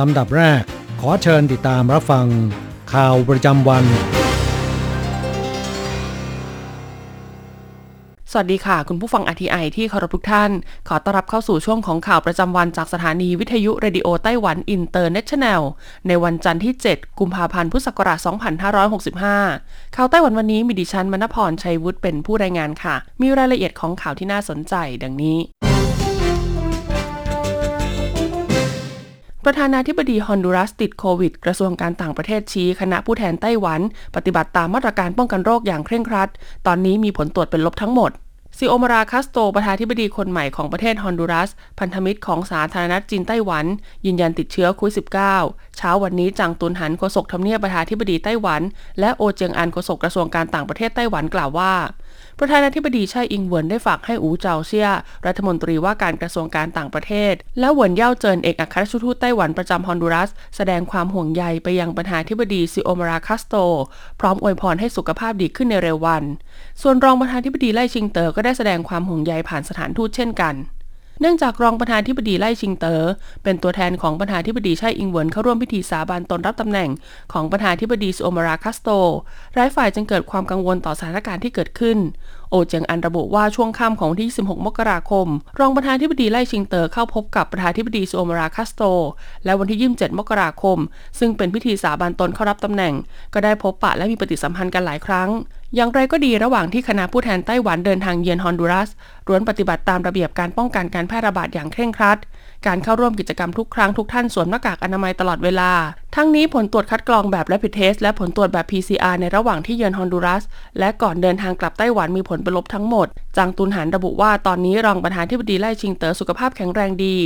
ลำดับแรก ขอเชิญติดตามรับฟัง ข่าวประจำวัน สวัสดีค่ะ คุณผู้ฟัง RTI ที่เคารพทุกท่าน ขอต้อนรับเข้าสู่ช่วงของข่าวประจำวันจากสถานีวิทยุ Radio Taiwan International ในวันจันทร์ที่ 7 กุมภาพันธ์พุทธศักราช 2565 ข่าวไต้หวันวันนี้มีดิฉันมณพรชัยวุฒิเป็นผู้รายงานค่ะ มีรายละเอียดของข่าวที่น่าสนใจดังนี้ ประธานาธิบดีฮอนดูรัสติดโควิด กระทรวงการต่างประเทศชี้คณะผู้แทนไต้หวัน ปฏิบัติตามมาตรการป้องกันโรคอย่างเคร่งครัด ตอนนี้มีผลตรวจเป็นลบทั้งหมดซิโอมาราคัสโต ประธานาธิบดีคนใหม่ของประเทศฮอนดูรัส พันธมิตรของสาธารณรัฐจีนไต้หวัน ยืนยันติดเชื้อโควิด -19 เช้าวันนี้จางตุนหันโฆษกทำเนียบประธานาธิบดีไต้หวัน และโอเจียงอันโฆษกกระทรวงการต่างประเทศไต้หวันกล่าวว่า ประธานาธิบดีไช่อิงเหวินได้ฝากให้อู๋เจาเซี่ย รัฐมนตรีว่าการกระทรวงการต่างประเทศ และเหวินเย่าเจินเอกอัครราชทูตไต้หวันประจำฮอนดูรัส แสดงความห่วงใยไปยังประธานาธิบดีซิโอมาราคาสโต พร้อมอวยพรให้สุขภาพดีขึ้นในเร็ววัน ส่วนรองประธานาธิบดีไล่ชิงเต๋อก็ได้แสดงความห่วงใยผ่านสถานทูตเช่นกัน เนื่องจากรองประธานาธิบดีไล่ชิงเต๋อเป็นตัวแทนของประธานาธิบดีไช่อิงเหวินเข้าร่วมพิธีสาบานตนรับตำแหน่งของประธานาธิบดีซิโอมาราคาสโตรายฝ่ายจึงเกิดความกังวลต่อสถานการณ์ที่เกิดขึ้น โอเจียงอันระบุว่าช่วงค่ำของวันที่ 16 มกราคม รองประธานธิบดีไล่ชิงเตอ๋อเข้าพบกับประธานธิบดีโอมาราคัสโต และวันที่ 27 มกราคม ซึ่งเป็นพิธีสาบานตนเข้ารับตำแหน่ง ก็ได้พบปะและมีปฏิสัมพันธ์กันหลายครั้ง อย่างไรก็ดีระหว่างที่คณะผู้แทนไต้หวันเดินทางเยือนฮอนดูรัสล้วนปฏิบัติตามระเบียบการป้องกันการแพร่ระบาดอย่างเคร่งครัด การเข้าร่วมกิจกรรมทุกครั้งทุกท่านสวมหน้ากากอนามัยตลอดเวลา ทั้งนี้ผลตรวจคัดกรองแบบ Rapid Test และผลตรวจแบบ PCR ในระหว่างที่เยือนฮอนดูรัส และก่อนเดินทางกลับไต้หวันมีผลเป็นลบทั้งหมด จางตุนหันระบุว่าตอนนี้รองประธานาธิบดีไล่ชิงเต๋อสุขภาพแข็งแรงดี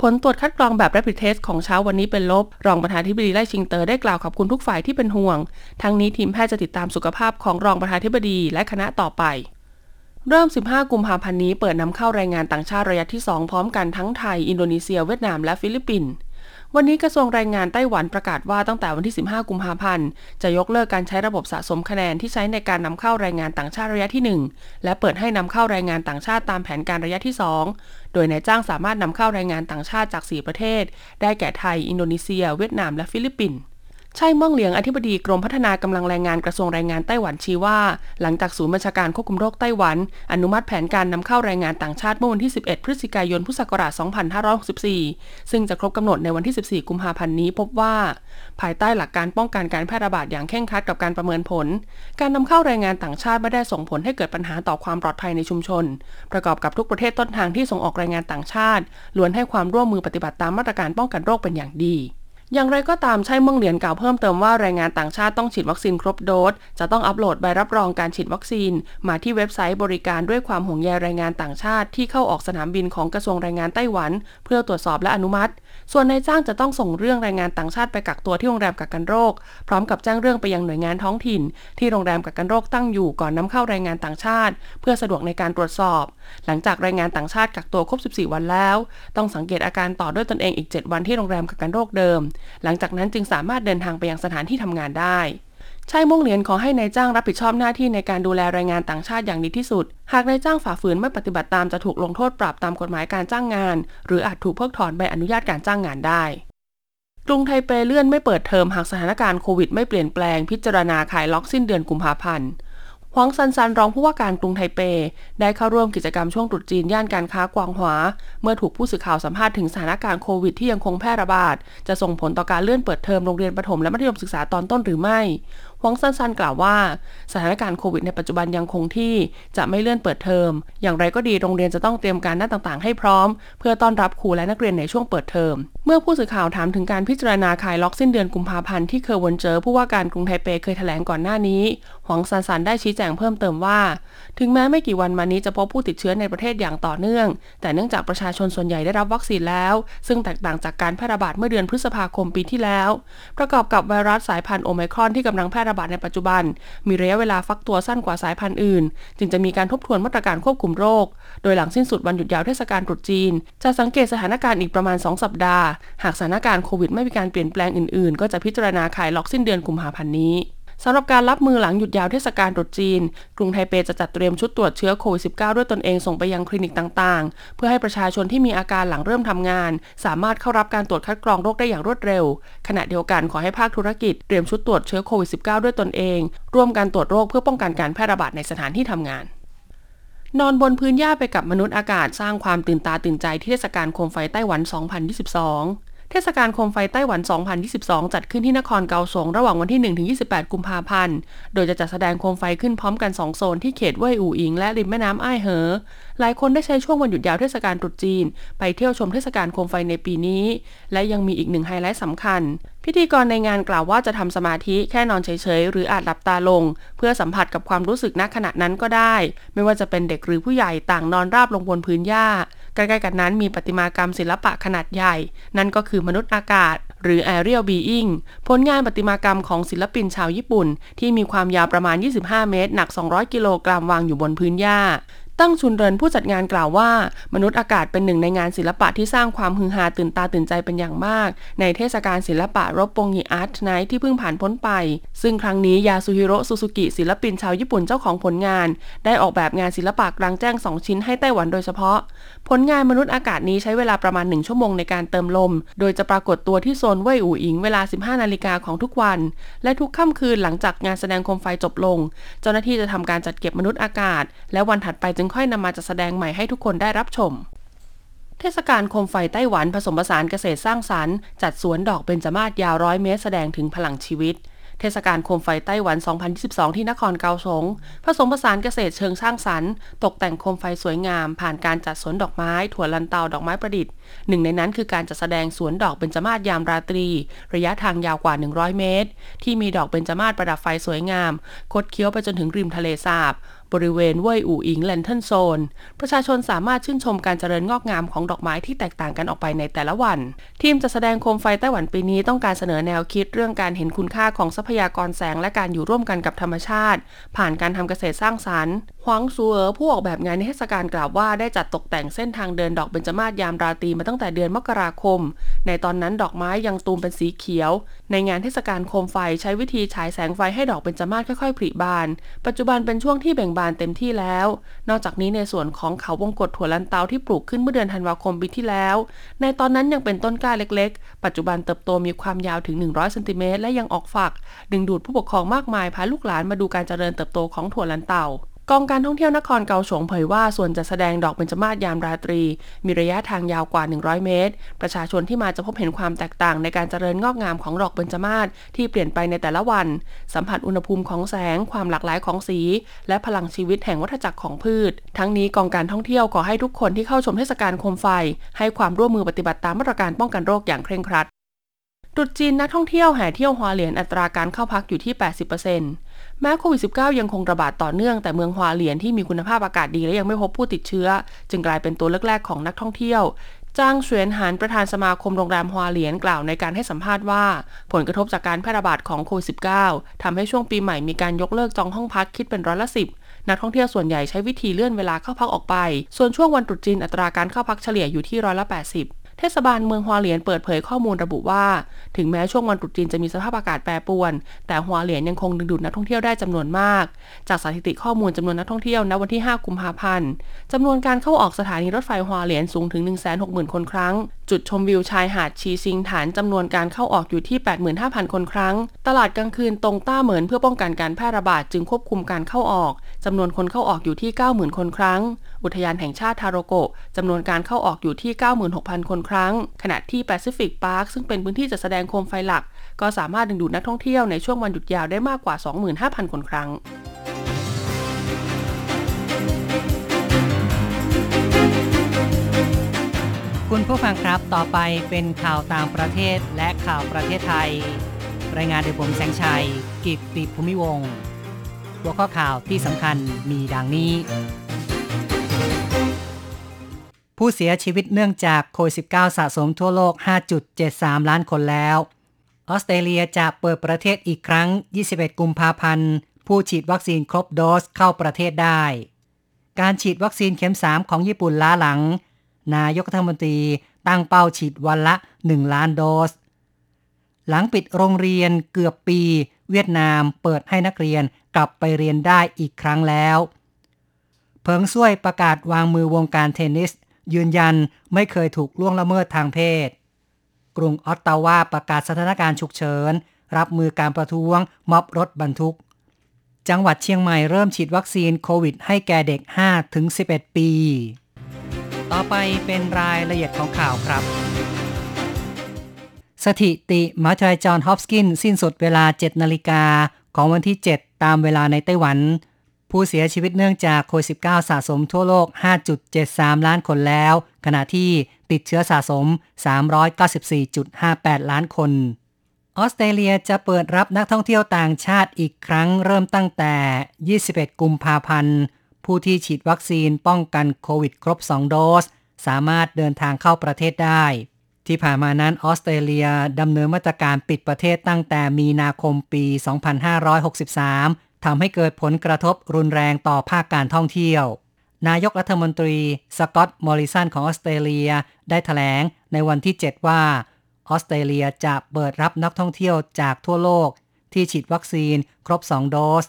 ผลตรวจคัดกรองแบบ Rapid Test ของเช้าวันนี้เป็นลบ รองประธานาธิบดีไล่ชิงเต๋อได้กล่าวขอบคุณทุกฝ่ายที่เป็นห่วง ทั้งนี้ทีมแพทย์จะติดตามสุขภาพของรองประธานาธิบดีและคณะต่อไป เริ่ม 15 กุมภาพันธ์นี้เปิดนำเข้าแรงงานต่างชาติระยะที่ 2 พร้อมกันทั้งไทย อินโดนีเซีย เวียดนาม และฟิลิปปินส์ วันนี้กระทรวงแรงงานไต้หวันประกาศว่าตั้งแต่วันที่ 15 กุมภาพันธ์ จะยกเลิกการใช้ระบบสะสมคะแนนที่ใช้ในการนำเข้าแรงงานต่างชาติระยะที่ 1 และเปิดให้นำเข้าแรงงานต่างชาติตามแผนการระยะที่ 2 โดยนายจ้างสามารถนำเข้าแรงงานต่างชาติจาก 4 ประเทศ ได้แก่ไทย อินโดนีเซีย เวียดนาม และฟิลิปปินส์ ใช่เมืองเหลียงอธิบดีกรมพัฒนากำลังแรงงานกระทรวงแรงงานไต้หวันชี้ว่า หลังจากศูนย์บัญชาการควบคุมโรคไต้หวัน อนุมัติแผนการนำเข้าแรงงานต่างชาติเมื่อวันที่ 11 พฤศจิกายน พุทธศักราช 2564 ซึ่งจะครบกำหนดในวันที่ 14 กุมภาพันธ์นี้พบว่า ภายใต้หลักการป้องกันการแพร่ระบาดอย่างเคร่งครัดกับการประเมินผล การนำเข้าแรงงานต่างชาติไม่ได้ส่งผลให้เกิดปัญหาต่อความปลอดภัยในชุมชน ประกอบกับทุกประเทศต้นทางที่ส่งออกแรงงานต่างชาติล้วนให้ความร่วมมือปฏิบัติตามมาตรการป้องกันโรคเป็นอย่างดี อย่างไรก็ตามใช่เมืองเหรียญกล่าวเพิ่มเติมว่าแรงงานต่างชาติต้องฉีดวัคซีนครบโดส จะต้องอัปโหลดใบรับรองการฉีดวัคซีน มาที่เว็บไซต์บริการด้วยความห่วงใยแรงงานต่างชาติ ที่เข้าออกสนามบินของกระทรวงแรงงานไต้หวัน เพื่อตรวจสอบและอนุมัติ ส่วนนายจ้างจะต้องส่งเรื่องแรงงานต่างชาติไปกักตัวที่โรงแรมกักกันโรค พร้อมกับแจ้งเรื่องไปยังหน่วยงานท้องถิ่น ที่โรงแรมกักกันโรคตั้งอยู่ก่อนนำเข้าแรงงานต่างชาติ เพื่อสะดวกในการตรวจสอบ หลังจากแรงงานต่างชาติกักตัวครบ 14 วันแล้ว ต้องสังเกตอาการต่อด้วยตนเองอีก 7 วันที่โรงแรมกักกันโรคเดิม หลังจากนั้นจึงสามารถเดินทางไปยังสถานที่ทำงานได้ ชายม่วงเหรียญขอให้ในายจ้างรับผิดชอบหน้าที่ในการดูแลแรงงานต่างชาติอย่างดีที่สุด หากนายจ้างฝ่าฝืนไม่ปฏิบัติตามจะถูกลงโทษปรับตามกฎหมายการจ้างงาน หรืออาจถูกเพิกถอนใบอนุญาตการจ้างงานได้กรุงไทเปเลื่อนไม่เปิดเทอมหากสถานการณ์โควิดไม่เปลี่ยนแปลงพิจารณาคลายล็อกสิ้นเดือนกุมภาพันธ์หวังซันซันรองผู้ว่าการกรุงไทเป ได้เข้าร่วมกิจกรรมช่วงตรุษจีนย่านการค้ากวางหวา เมื่อถูกผู้สื่อข่าวสัมภาษณ์ถึงสถานการณ์โควิดที่ยังคงแพร่ระบาด จะส่งผลต่อการเลื่อนเปิดเทอมโรงเรียนประถมและมัธยมศึกษาตอนต้นหรือไม่ หวังซันซันกล่าวว่า สถานการณ์โควิดในปัจจุบันยังคงที่จะไม่เลื่อนเปิดเทอม อย่างไรก็ดีโรงเรียนจะต้องเตรียมการด้านต่างๆ ให้พร้อม เพื่อต้อนรับครูและนักเรียนในช่วงเปิดเทอม เมื่อผู้สื่อข่าวถามถึงการพิจารณาคลายล็อกสิ้นเดือนกุมภาพันธ์ที่เคอเหวินเจ๋อผู้ว่าการกรุงไทเปเคยแถลงก่อนหน้านี้ หวังซันซันได้ชี้แจงเพิ่มเติมว่า ถึงแม้ไม่กี่วันมานี้จะพบผู้ติดเชื้อในประเทศอย่างต่อเนื่อง แต่เนื่องจากประชาชนส่วนใหญ่ได้รับวัคซีนแล้ว ซึ่งแตกต่างจากการแพร่ระบาดเมื่อเดือนพฤษภาคมปีที่แล้ว ประกอบกับไวรัสสายพันธุ์โอไมครอนที่กำลังแพร่ระบาดในปัจจุบัน มีระยะเวลาฟักตัวสั้นกว่าสายพันธุ์อื่น จึงจะมีการทบทวนมาตรการควบคุมโรค โดยหลังสิ้นสุดวันหยุดยาวเทศกาลตรุษจีน จะสังเกตสถานการณ์อีกประมาณ 2 สัปดาห์ หากสถานการณ์โควิดไม่มีการเปลี่ยนแปลงอื่นๆ ก็จะพิจารณาขายล็อกสิ้นเดือนกุมภาพันธ์นี้ สำหรับการรับมือหลังหยุดยาวเทศกาลตรุษจีน กรุงไทเปจะจัดเตรียมชุดตรวจเชื้อโควิด -19 ด้วยตนเองส่งไปยังคลินิกต่างๆ เพื่อให้ประชาชนที่มีอาการหลังเริ่มทำงาน สามารถเข้ารับการตรวจคัดกรองโรคได้อย่างรวดเร็ว ขณะเดียวกันขอให้ภาคธุรกิจเตรียมชุดตรวจเชื้อโควิด -19 ด้วยตนเอง ร่วมการตรวจโรคเพื่อป้องกันการแพร่ระบาดในสถานที่ทำงานนอนบนพื้นหญ้าไปกับมนุษย์อากาศสร้างความตื่นตาตื่นใจที่เทศกาลโคมไฟไต้หวัน 2022 เทศกาลโคมไฟไต้หวัน 2022 จัดขึ้นที่นครเกาสงระหว่างวันที่ 1-28 กุมภาพันธ์ โดยจะจัดแสดงโคมไฟขึ้นพร้อมกัน 2 โซนที่เขตเว่ยอู่อิงและริมแม่น้ำอ้ายเหอ หลายคนได้ใช้ช่วงวันหยุดยาวเทศกาลตรุษจีน ไปเที่ยวชมเทศกาลโคมไฟในปีนี้ และยังมีอีกหนึ่งไฮไลท์สำคัญ พิธีกรในงานกล่าวว่าจะทำสมาธิแค่นอนเฉยๆ หรืออาจหลับตาลง เพื่อสัมผัสกับความรู้สึกณขณะนั้นก็ได้ ไม่ว่าจะเป็นเด็กหรือผู้ใหญ่ต่างนอนราบลงบนพื้นหญ้า ใกล้ๆกันนั้นมีประติมากรรมศิลปะขนาดใหญ่ นั่นก็คือมนุษย์อากาศ หรือ Aerial Being ผลงานประติมากรรมของศิลปินชาวญี่ปุ่น ที่มีความยาวประมาณ 25 เมตร หนัก 200 กิโลกรัมวางอยู่บนพื้นหญ้า ตั้งชุนเรินผู้จัดงานกล่าวว่า มนุษย์อากาศเป็นหนึ่งในงานศิลปะที่สร้างความฮือฮาตื่นตาตื่นใจเป็นอย่างมาก ในเทศกาลศิลปะ Roppongi Art Night ที่เพิ่งผ่านพ้นไป ซึ่งครั้งนี้ยาสุฮิโรซูซูกิศิลปินชาวญี่ปุ่นเจ้าของผลงาน ได้ออกแบบงานศิลปะกลางแจ้ง 2 ชิ้นให้ไต้หวันโดยเฉพาะ ผลงานมนุษย์อากาศนี้ใช้เวลาประมาณ 1 ชั่วโมงในการเติมลม โดยจะปรากฏตัวที่โซนเว่ยอู่อิงเวลา 15 นาฬิกาของทุกวัน และทุกค่ำคืนหลังจากงานแสดงโคมไฟจบลง เจ้าหน้าที่จะทำการจัดเก็บมนุษย์อากาศ และวันถัดไปจึงค่อยนำมาจัดแสดงใหม่ให้ทุกคนได้รับชม เทศกาลโคมไฟไต้หวันผสมผสานเกษตรสร้างสรรค์จัดสวนดอกเบญจมาศยาวร้อยเมตรแสดงถึงพลังชีวิต เทศกาลโคมไฟไต้หวัน 2022 ที่นครเกาสง ผสมผสานเกษตรเชิงสร้างสรรค์ ตกแต่งโคมไฟสวยงาม ผ่านการจัดสวนดอกไม้ ถั่วลันเตาดอกไม้ประดิษฐ์หนึ่งในนั้นคือการจัดแสดงสวนดอกเบญจมาศยามราตรี ระยะทางยาวกว่า 100 เมตร ที่มีดอกเบญจมาศประดับไฟสวยงาม คดเคี้ยวไปจนถึงริมทะเลสาบ บริเวณเว่ยอู่อิงแลนเทนโซน ประชาชนสามารถชื่นชมการเจริญงอกงามของดอกไม้ที่แตกต่างกันออกไปในแต่ละวัน ทีมจะแสดงโคมไฟไต้หวันปีนี้ต้องการเสนอแนวคิดเรื่องการเห็นคุณค่าของทรัพยากรแสงและการอยู่ร่วมกันกับธรรมชาติ ผ่านการทำเกษตรสร้างสรรค์หวังซูเอ๋อผู้ออกแบบงานในเทศกาลกล่าวว่าได้จัดตกแต่งเส้นทางเดินดอกเบญจมาศยามราตรีมาตั้งแต่เดือนมกราคม ในตอนนั้นดอกไม้ยังตูมเป็นสีเขียว ในงานเทศกาลโคมไฟใช้วิธีฉายแสงไฟให้ดอกเบญจมาศค่อยๆผลิบาน ปัจจุบันเป็นช่วงที่เบ่งบานเต็มที่แล้ว นอกจากนี้ในส่วนของเขาวงกฏถั่วลันเตาที่ปลูกขึ้นเมื่อเดือนธันวาคมปีที่แล้ว ในตอนนั้นยังเป็นต้นกล้าเล็กๆ ปัจจุบันเติบโตมีความยาวถึง 100เซนติเมตรและยังออกฝัก ดึงดูดผู้ปกครองมากมายพาลูกหลานมาดูการเจริญเติบโตของถั่วลันเตา กองการท่องเที่ยวนครเกาสงเผยว่าส่วนจะแสดงดอกเบญจมาศยามราตรี มีระยะทางยาวกว่า 100 เมตร ประชาชนที่มาจะพบเห็นความแตกต่างในการเจริญงอกงามของดอกเบญจมาศที่เปลี่ยนไปในแต่ละวัน สัมผัสอุณหภูมิของแสง ความหลากหลายของสี และพลังชีวิตแห่งวัฏจักรของพืช ทั้งนี้กองการท่องเที่ยวขอให้ทุกคนที่เข้าชมเทศกาลโคมไฟ ให้ความร่วมมือปฏิบัติตามมาตรการป้องกันโรคอย่างเคร่งครัด ตรุษจีนนักท่องเที่ยวแห่เที่ยวฮวาเหลียนอัตราการเข้าพักอยู่ที่ 80%แม้โควิด -19 ยังคงระบาดต่อเนื่องแต่เมืองฮวาเหลียนที่มีคุณภาพอากาศดีและยังไม่พบผู้ติดเชื้อ จึงกลายเป็นตัวแรกๆของนักท่องเที่ยวจางเฉวียนหานประธานสมาคมโรงแรมฮวาเหลียนกล่าวในการให้สัมภาษณ์ว่า ผลกระทบจากการแพร่ระบาดของโควิด -19 ทำให้ช่วงปีใหม่มีการยกเลิกจองห้องพักคิดเป็นร้อยละสิบนักท่องเที่ยวส่วนใหญ่ใช้วิธีเลื่อนเวลาเข้าพักออกไป ส่วนช่วงวันตรุษจีนอัตราการเข้าพักเฉลี่ยอยู่ที่ร้อยละ80 เทศบาลเมืองฮัวเหลียนเปิดเผยข้อมูลระบุว่า ถึงแม้ช่วงวันตรุษจีนจะมีสภาพอากาศแปรปรวน แต่ฮัวเหลียนยังคงดึงดูดนักท่องเที่ยวได้จำนวนมาก จากสถิติข้อมูลจำนวนนักท่องเที่ยวณวันที่ 5 กุมภาพันธ์จำนวนการเข้าออกสถานีรถไฟฮวาเหลียนสูงถึง 160,000 คนครั้ง จุดชมวิวชายหาดชีซิงถานจำนวนการเข้าออกอยู่ที่ 85,000 คนครั้ง ตลาดกลางคืนตรงต้าเหมือนเพื่อป้องกันการแพร่ระบาดจึงควบคุมการเข้าออก จำนวนคนเข้าออกอยู่ที่ 90,000 คนครั้ง อุทยานแห่งชาติทาโรโกะจำนวนการเข้าออกอยู่ที่ 96,000 คนครั้ง ขณะที่แปซิฟิกพาร์คซึ่งเป็นพื้นที่จัดแสดงโคมไฟหลัก ก็สามารถดึงดูดนักท่องเที่ยวในช่วงวันหยุดยาวได้มากกว่า 25,000 คนครั้งคุณผู้ฟังครับ ต่อไปเป็นข่าวต่างประเทศและข่าวประเทศไทย รายงานโดยผมแสงชัย กิตติภูมิวงศ์ หัวข้อข่าวที่สำคัญมีดังนี้ ผู้เสียชีวิตเนื่องจากโควิด -19 สะสมทั่วโลก 5.73 ล้านคนแล้ว ออสเตรเลียจะเปิดประเทศอีกครั้ง 21 กุมภาพันธ์ ผู้ฉีดวัคซีนครบโดสเข้าประเทศได้ การฉีดวัคซีนเข็ม 3 ของญี่ปุ่นล้าหลัง นายกรัฐมนตรีตั้งเป้าฉีดวันละ 1 ล้านโดส หลังปิดโรงเรียนเกือบปี เวียดนามเปิดให้นักเรียนกลับไปเรียนได้อีกครั้งแล้ว เพิงช่วยประกาศวางมือวงการเทนนิส ยืนยันไม่เคยถูกล่วงละเมิดทางเพศ กรุงออตตาวาประกาศสถานการณ์ฉุกเฉิน รับมือการประท้วงม็อบรถบรรทุก จังหวัดเชียงใหม่เริ่มฉีดวัคซีนโควิดให้แก่เด็ก 5-11 ปี ต่อไปเป็นรายละเอียดของข่าวครับ สถิติมหาวิทยาลัยจอห์นฮอปกินส์สิ้นสุดเวลา 7 นาฬิกาของวันที่ 7 ตามเวลาในไต้หวัน ผู้เสียชีวิตเนื่องจากโควิด -19 สะสมทั่วโลก 5.73 ล้านคนแล้ว ขณะที่ติดเชื้อสะสม 394.58 ล้านคน ออสเตรเลียจะเปิดรับนักท่องเที่ยวต่างชาติอีกครั้งเริ่มตั้งแต่ 21 กุมภาพันธ์ ผู้ที่ฉีดวัคซีนป้องกันโควิดครบ 2 โดส สามารถเดินทางเข้าประเทศได้ ที่ผ่านมานั้นออสเตรเลียดำเนินมาตรการปิดประเทศตั้งแต่มีนาคมปี 2563 ทำให้เกิดผลกระทบรุนแรงต่อภาคการท่องเที่ยว นายกรัฐมนตรีสกอตต์มอริสันของออสเตรเลียได้แถลงในวันที่ 7 ว่าออสเตรเลียจะเปิดรับนักท่องเที่ยวจากทั่วโลก ที่ฉีดวัคซีนครบ 2 โดส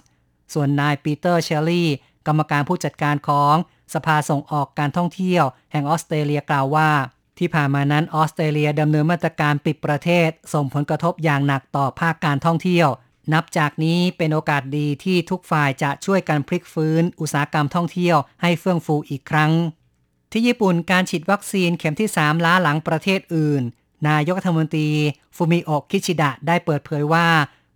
ส่วนนายปีเตอร์เชลลี่ กรรมการผู้จัดการของสภาส่งออกการท่องเที่ยวแห่งออสเตรเลียกล่าวว่า ที่ผ่านมานั้นออสเตรเลียดำเนินมาตรการปิดประเทศ ส่งผลกระทบอย่างหนักต่อภาคการท่องเที่ยว นับจากนี้เป็นโอกาสดีที่ทุกฝ่ายจะช่วยกันพลิกฟื้น อุตสาหกรรมท่องเที่ยวให้เฟื่องฟูอีกครั้ง ที่ญี่ปุ่นการฉีดวัคซีนเข็มที่ 3 ล้าหลังประเทศอื่น นายกรัฐมนตรีฟูมิโอะคิชิดะได้เปิดเผยว่า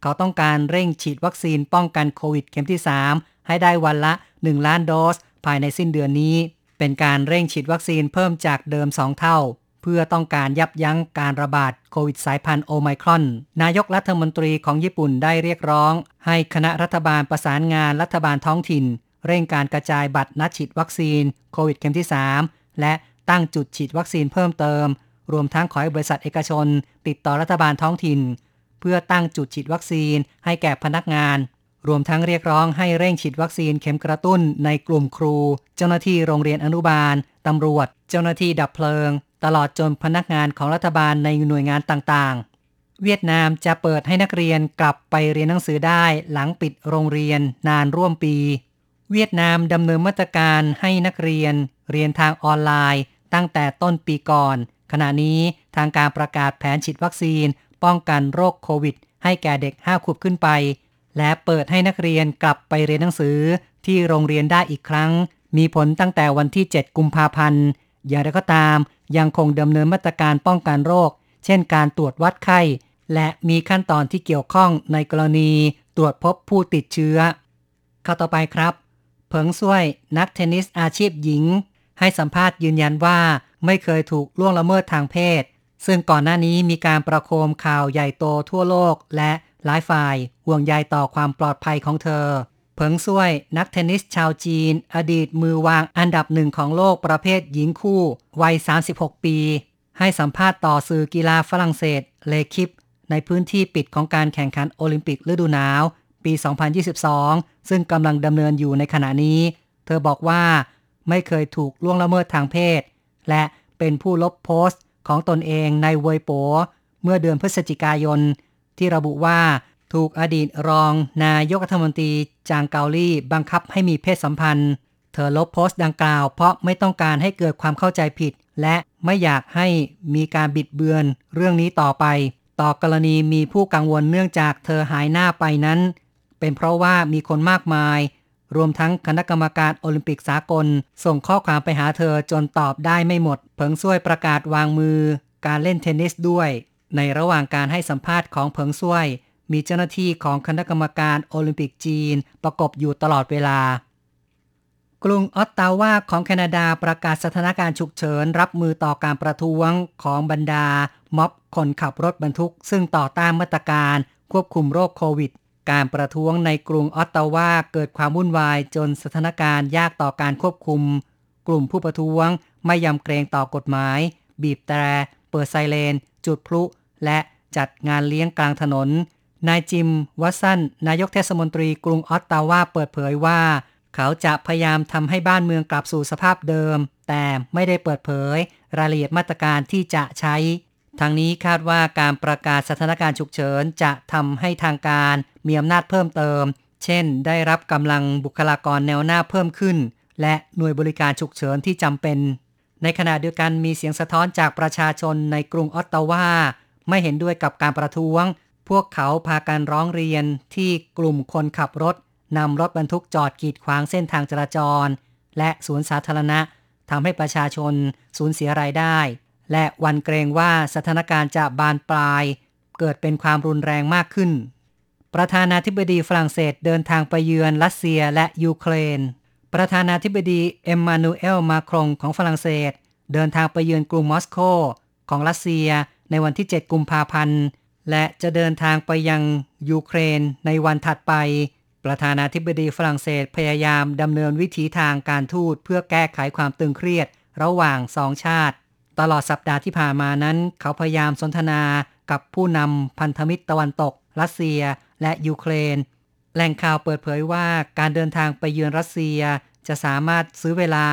เขาต้องการเร่งฉีดวัคซีนป้องกันโควิดเข็มที่ 3 ให้ได้วันละ 1 ล้านโดส ภายในสิ้นเดือนนี้ เป็นการเร่งฉีดวัคซีนเพิ่มจากเดิม 2 เท่า เพื่อต้องการยับยั้งการระบาดโควิดสายพันธุ์โอไมครอน นายกรัฐมนตรีของญี่ปุ่นได้เรียกร้อง ให้คณะรัฐบาลประสานงานรัฐบาลท้องถิ่น เร่งการกระจายบัตรนัดฉีดวัคซีนโควิดเข็มที่ 3 และตั้งจุดฉีดวัคซีนเพิ่มเติม รวมทั้งขอให้บริษัทเอกชน ติดต่อรัฐบาลท้องถิ่น เพื่อตั้งจุดฉีดวัคซีนให้แก่พนักงาน รวมทั้งเรียกร้องให้เร่งฉีดวัคซีนเข็มกระตุ้นในกลุ่มครู เจ้าหน้าที่โรงเรียนอนุบาล ตำรวจ เจ้าหน้าที่ดับเพลิง ตลอดจนพนักงานของรัฐบาลในหน่วยงานต่างๆ เวียดนามจะเปิดให้นักเรียนกลับไปเรียนหนังสือได้หลังปิดโรงเรียนนานร่วมปี เวียดนามดำเนินมาตรการให้นักเรียน เรียนทางออนไลน์ ตั้งแต่ต้นปีก่อน ขณะนี้ทางการประกาศแผนฉีดวัคซีน ป้องกันโรคโควิด ให้แก่เด็ก 5 ขวบขึ้นไป และเปิดให้นักเรียนกลับไปเรียนหนังสือที่โรงเรียนได้อีกครั้ง มีผลตั้งแต่วันที่ 7 กุมภาพันธ์ อย่างไรก็ตาม ยังคงดำเนินมาตรการป้องกันโรค เช่นการตรวจวัดไข้ และมีขั้นตอนที่เกี่ยวข้องในกรณีตรวจพบผู้ติดเชื้อเข้าต่อไปครับ เผิงซ่วยนักเทนนิสอาชีพหญิง ให้สัมภาษณ์ยืนยันว่าไม่เคยถูกล่วงละเมิดทางเพศ ซึ่งก่อนหน้านี้มีการประโคมข่าวใหญ่โตทั่วโลกและ หลายฝ่ายห่วงใยต่อความปลอดภัยของเธอเผิงซ่วยนักเทนนิสชาวจีน อดีตมือวางอันดับหนึ่งของโลกประเภทหญิงคู่ วัย 36 ปี ให้สัมภาษณ์ต่อสื่อกีฬาฝรั่งเศสเลคิป ในพื้นที่ปิดของการแข่งขันโอลิมปิกฤดูหนาว ปี 2022 ซึ่งกำลังดำเนินอยู่ในขณะนี้ เธอบอกว่าไม่เคยถูกล่วงละเมิดทางเพศ และเป็นผู้ลบโพสต์ของตนเองในเวยโปเมื่อเดือนพฤศจิกายน ที่ระบุว่าถูกอดีตรองนายกรัฐมนตรีจางเกาลี่บังคับให้มีเพศสัมพันธ์ เธอลบโพสต์ดังกล่าว เพราะไม่ต้องการให้เกิดความเข้าใจผิด และไม่อยากให้มีการบิดเบือนเรื่องนี้ต่อไป ต่อกรณีมีผู้กังวลเนื่องจากเธอหายหน้าไปนั้น เป็นเพราะว่ามีคนมากมาย รวมทั้งคณะกรรมการโอลิมปิกสากล ส่งข้อความไปหาเธอจนตอบได้ไม่หมด เพิงซ้วยประกาศวางมือ การเล่นเทนนิสด้วย ในระหว่างการให้สัมภาษณ์ของเพิงซ้วย มีเจ้าหน้าที่ของคณะกรรมการโอลิมปิกจีนประกบอยู่ตลอดเวลา กรุงออตตาวาของแคนาดาประกาศสถานการณ์ฉุกเฉินรับมือต่อการประท้วงของบรรดา ม็อบคนขับรถบรรทุก ซึ่งต่อต้านมาตรการควบคุมโรคโควิด การประท้วงในกรุงออตตาวาเกิดความวุ่นวายจนสถานการณ์ยากต่อการควบคุม กลุ่มผู้ประท้วงไม่ยำเกรงต่อกฎหมาย บีบแตร เปิดไซเรน จุดพลุ และจัดงานเลี้ยงกลางถนน นายจิม วัตสัน นายกเทศมนตรีกรุงออตตาวาเปิดเผยว่า เขาจะพยายามทำให้บ้านเมืองกลับสู่สภาพเดิม แต่ไม่ได้เปิดเผย รายละเอียดมาตรการที่จะใช้ ทางนี้คาดว่าการประกาศสถานการณ์ฉุกเฉินจะทำให้ทางการมีอำนาจเพิ่มเติม เช่น ได้รับกำลังบุคลากรแนวหน้าเพิ่มขึ้น และหน่วยบริการฉุกเฉินที่จำเป็น ในขณะเดียวกันมีเสียงสะท้อนจากประชาชนในกรุงออตตาวาไม่เห็นด้วยกับการประท้วง พวกเขาพากันร้องเรียนที่กลุ่มคนขับรถนำรถบรรทุกจอดกีดขวางเส้นทางจราจร และสวนสาธารณะทำให้ประชาชนสูญเสียรายได้ และวันเกรงว่าสถานการณ์จะบานปลาย เกิดเป็นความรุนแรงมากขึ้น ประธานาธิบดีฝรั่งเศสเดินทางไปเยือนรัสเซียและยูเครน ประธานาธิบดีเอ็มมานูเอลมาครงของฝรั่งเศส เดินทางไปเยือนกรุงมอสโกของรัสเซียในวันที่ 7 กุมภาพันธ์ และจะเดินทางไปยังยูเครนในวันถัดไป ประธานาธิบดีฝรั่งเศสพยายามดำเนินวิถีทางการทูตเพื่อแก้ไขความตึงเครียดระหว่างสองชาติ ตลอดสัปดาห์ที่ผ่านมานั้น เขาพยายามสนทนากับผู้นำพันธมิตรตะวันตก รัสเซียและยูเครน แหล่งข่าวเปิดเผยว่าการเดินทางไปเยือนรัสเซีย จะสามารถซื้อเวลา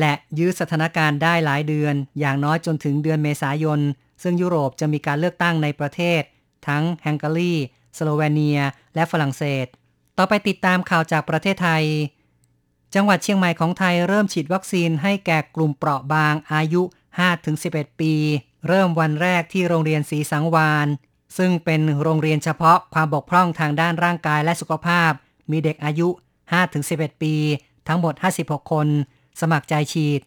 และยื้อสถานการณ์ได้หลายเดือน อย่างน้อยจนถึงเดือนเมษายน ซึ่งยุโรปจะมีการเลือกตั้งในประเทศ ทั้งฮังการีสโลเวเนีย และฝรั่งเศส ต่อไปติดตามข่าวจากประเทศไทย จังหวัดเชียงใหม่ของไทยเริ่มฉีดวัคซีนให้แก่กลุ่มเปราะบางอายุ 5-11 ปี เริ่มวันแรกที่โรงเรียนศรีสังวาน ซึ่งเป็นโรงเรียนเฉพาะความบกพร่องทางด้านร่างกายและสุขภาพ มีเด็กอายุ 5-11 ปี ทั้งหมด 56 คน สมัครใจฉีด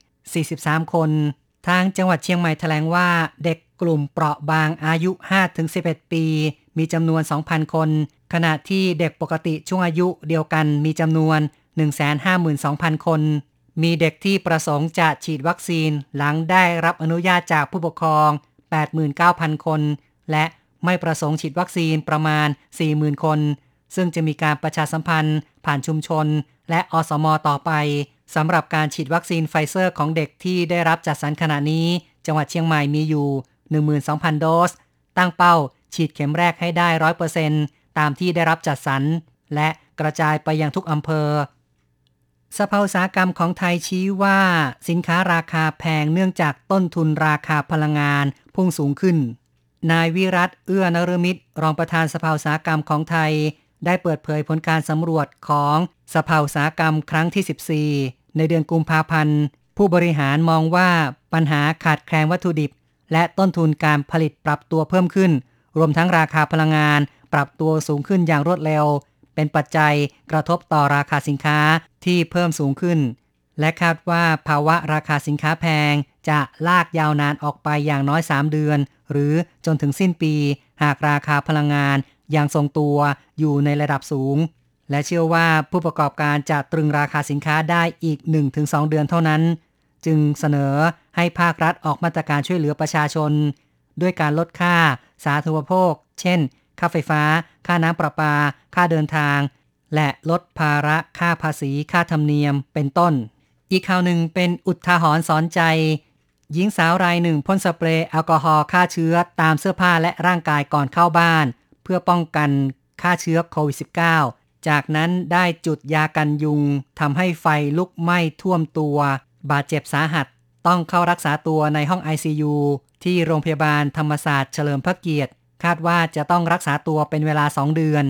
43 คน ทางจังหวัดเชียงใหม่แถลงว่า เด็กกลุ่มเปราะบางอายุ 5-11 ปี มีจำนวน 2,000 คน ขณะที่เด็กปกติช่วงอายุเดียวกันมีจำนวน 152,000 คน มีเด็กที่ประสงค์จะฉีดวัคซีนหลังได้รับอนุญาตจากผู้ปกครอง 89,000 คน และ ไม่ประสงค์ฉีดวัคซีนประมาณ 40,000 คน ซึ่งจะมีการประชาสัมพันธ์ ผ่านชุมชน และอสม.ต่อไปสำหรับการฉีดวัคซีนไฟเซอร์ของเด็กที่ได้รับจัดสรรขณะนี้ จังหวัดเชียงใหม่มีอยู่ 12,000 โดส ตั้งเป้าฉีดเข็มแรกให้ได้ 100%ตามที่ได้รับจัดสรร และกระจายไปยังทุกอำเภอสภาอุตสาหกรรมของไทยชี้ว่า สินค้าราคาแพงเนื่องจากต้นทุนราคาพลังงานพุ่งสูงขึ้น นายวิรัตเอื้อนรมิตร รองประธานสภาอุตสาหกรรมของไทย ได้เปิดเผยผลการสำรวจของสภาอุตสาหกรรมครั้งที่ 14 ในเดือนกุมภาพันธ์ ผู้บริหารมองว่าปัญหาขาดแคลนวัตถุดิบ และต้นทุนการผลิตปรับตัวเพิ่มขึ้น รวมทั้งราคาพลังงาน ปรับตัวสูงขึ้นอย่างรวดเร็ว เป็นปัจจัยกระทบต่อราคาสินค้าที่เพิ่มสูงขึ้น และคาดว่าภาวะราคาสินค้าแพง จะลากยาวนานออกไปอย่างน้อย 3 เดือน หรือจนถึงสิ้นปี หากราคาพลังงานยังทรงตัวอยู่ในระดับสูง และเชื่อว่าผู้ประกอบการจะตรึงราคาสินค้าได้อีก 1-2 เดือนเท่านั้น จึงเสนอให้ภาครัฐออกมาตรการช่วยเหลือประชาชน ด้วยการลดค่า สาธารณูปโภค เช่น ค่าไฟฟ้า ค่าน้ำประปา ค่าเดินทาง และลดภาระค่าภาษี ค่าธรรมเนียม เป็นต้น อีกข่าวหนึ่งเป็นอุทาหรณ์สอนใจ หญิงสาวรายหนึ่งพ่นสเปรย์แอลกอฮอล์ฆ่าเชื้อตามเสื้อผ้าและร่างกายก่อนเข้าบ้าน เพื่อป้องกันฆ่าเชื้อโควิด -19 จากนั้นได้จุดยากันยุงทำให้ไฟลุกไหม้ท่วมตัว บาดเจ็บสาหัส ต้องเข้ารักษาตัวในห้อง ICU ที่โรงพยาบาลธรรมศาสตร์เฉลิมพระเกียรติ คาดว่าจะต้องรักษาตัวเป็นเวลา 2 เดือน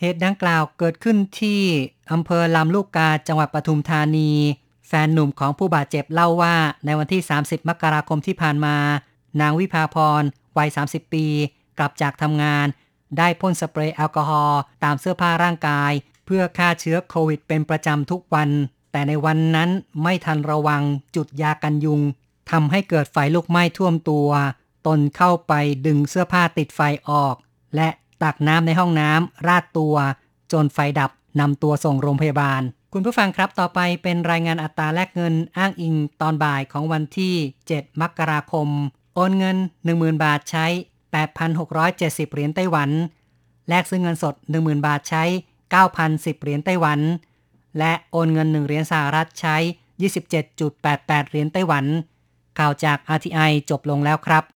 เหตุดังกล่าวเกิดขึ้นที่อำเภอลำลูกกาจังหวัดปทุมธานี แฟนหนุ่มของผู้บาดเจ็บเล่าว่า ในวันที่ 30 มกราคมที่ผ่านมา นางวิภาพร วัย 30 ปี กลับจากทำงาน ได้พ่นสเปรย์แอลกอฮอล์ตามเสื้อผ้าร่างกาย เพื่อฆ่าเชื้อโควิดเป็นประจำทุกวัน แต่ในวันนั้นไม่ทันระวังจุดยากันยุงทำให้เกิดไฟลุกไหม้ท่วมตัว ตนเข้าไปดึงเสื้อผ้าติดไฟออก และตักน้ำในห้องน้ำราดตัว จนไฟดับนำตัวส่งโรงพยาบาล คุณผู้ฟังครับต่อไปเป็นรายงานอัตราแลกเงินอ้างอิงตอนบ่ายของวันที่ 7 มกราคม โอนเงิน 10,000 บาทใช้ 8,670 เหรียญไต้หวัน แลกซื้อเงินสด 10,000 บาทใช้ 9,010 เหรียญไต้หวัน และโอนเงิน 1 เหรียญสหรัฐใช้ 27.88 เหรียญไต้หวัน ข่าวจาก RTI จบลงแล้วครับ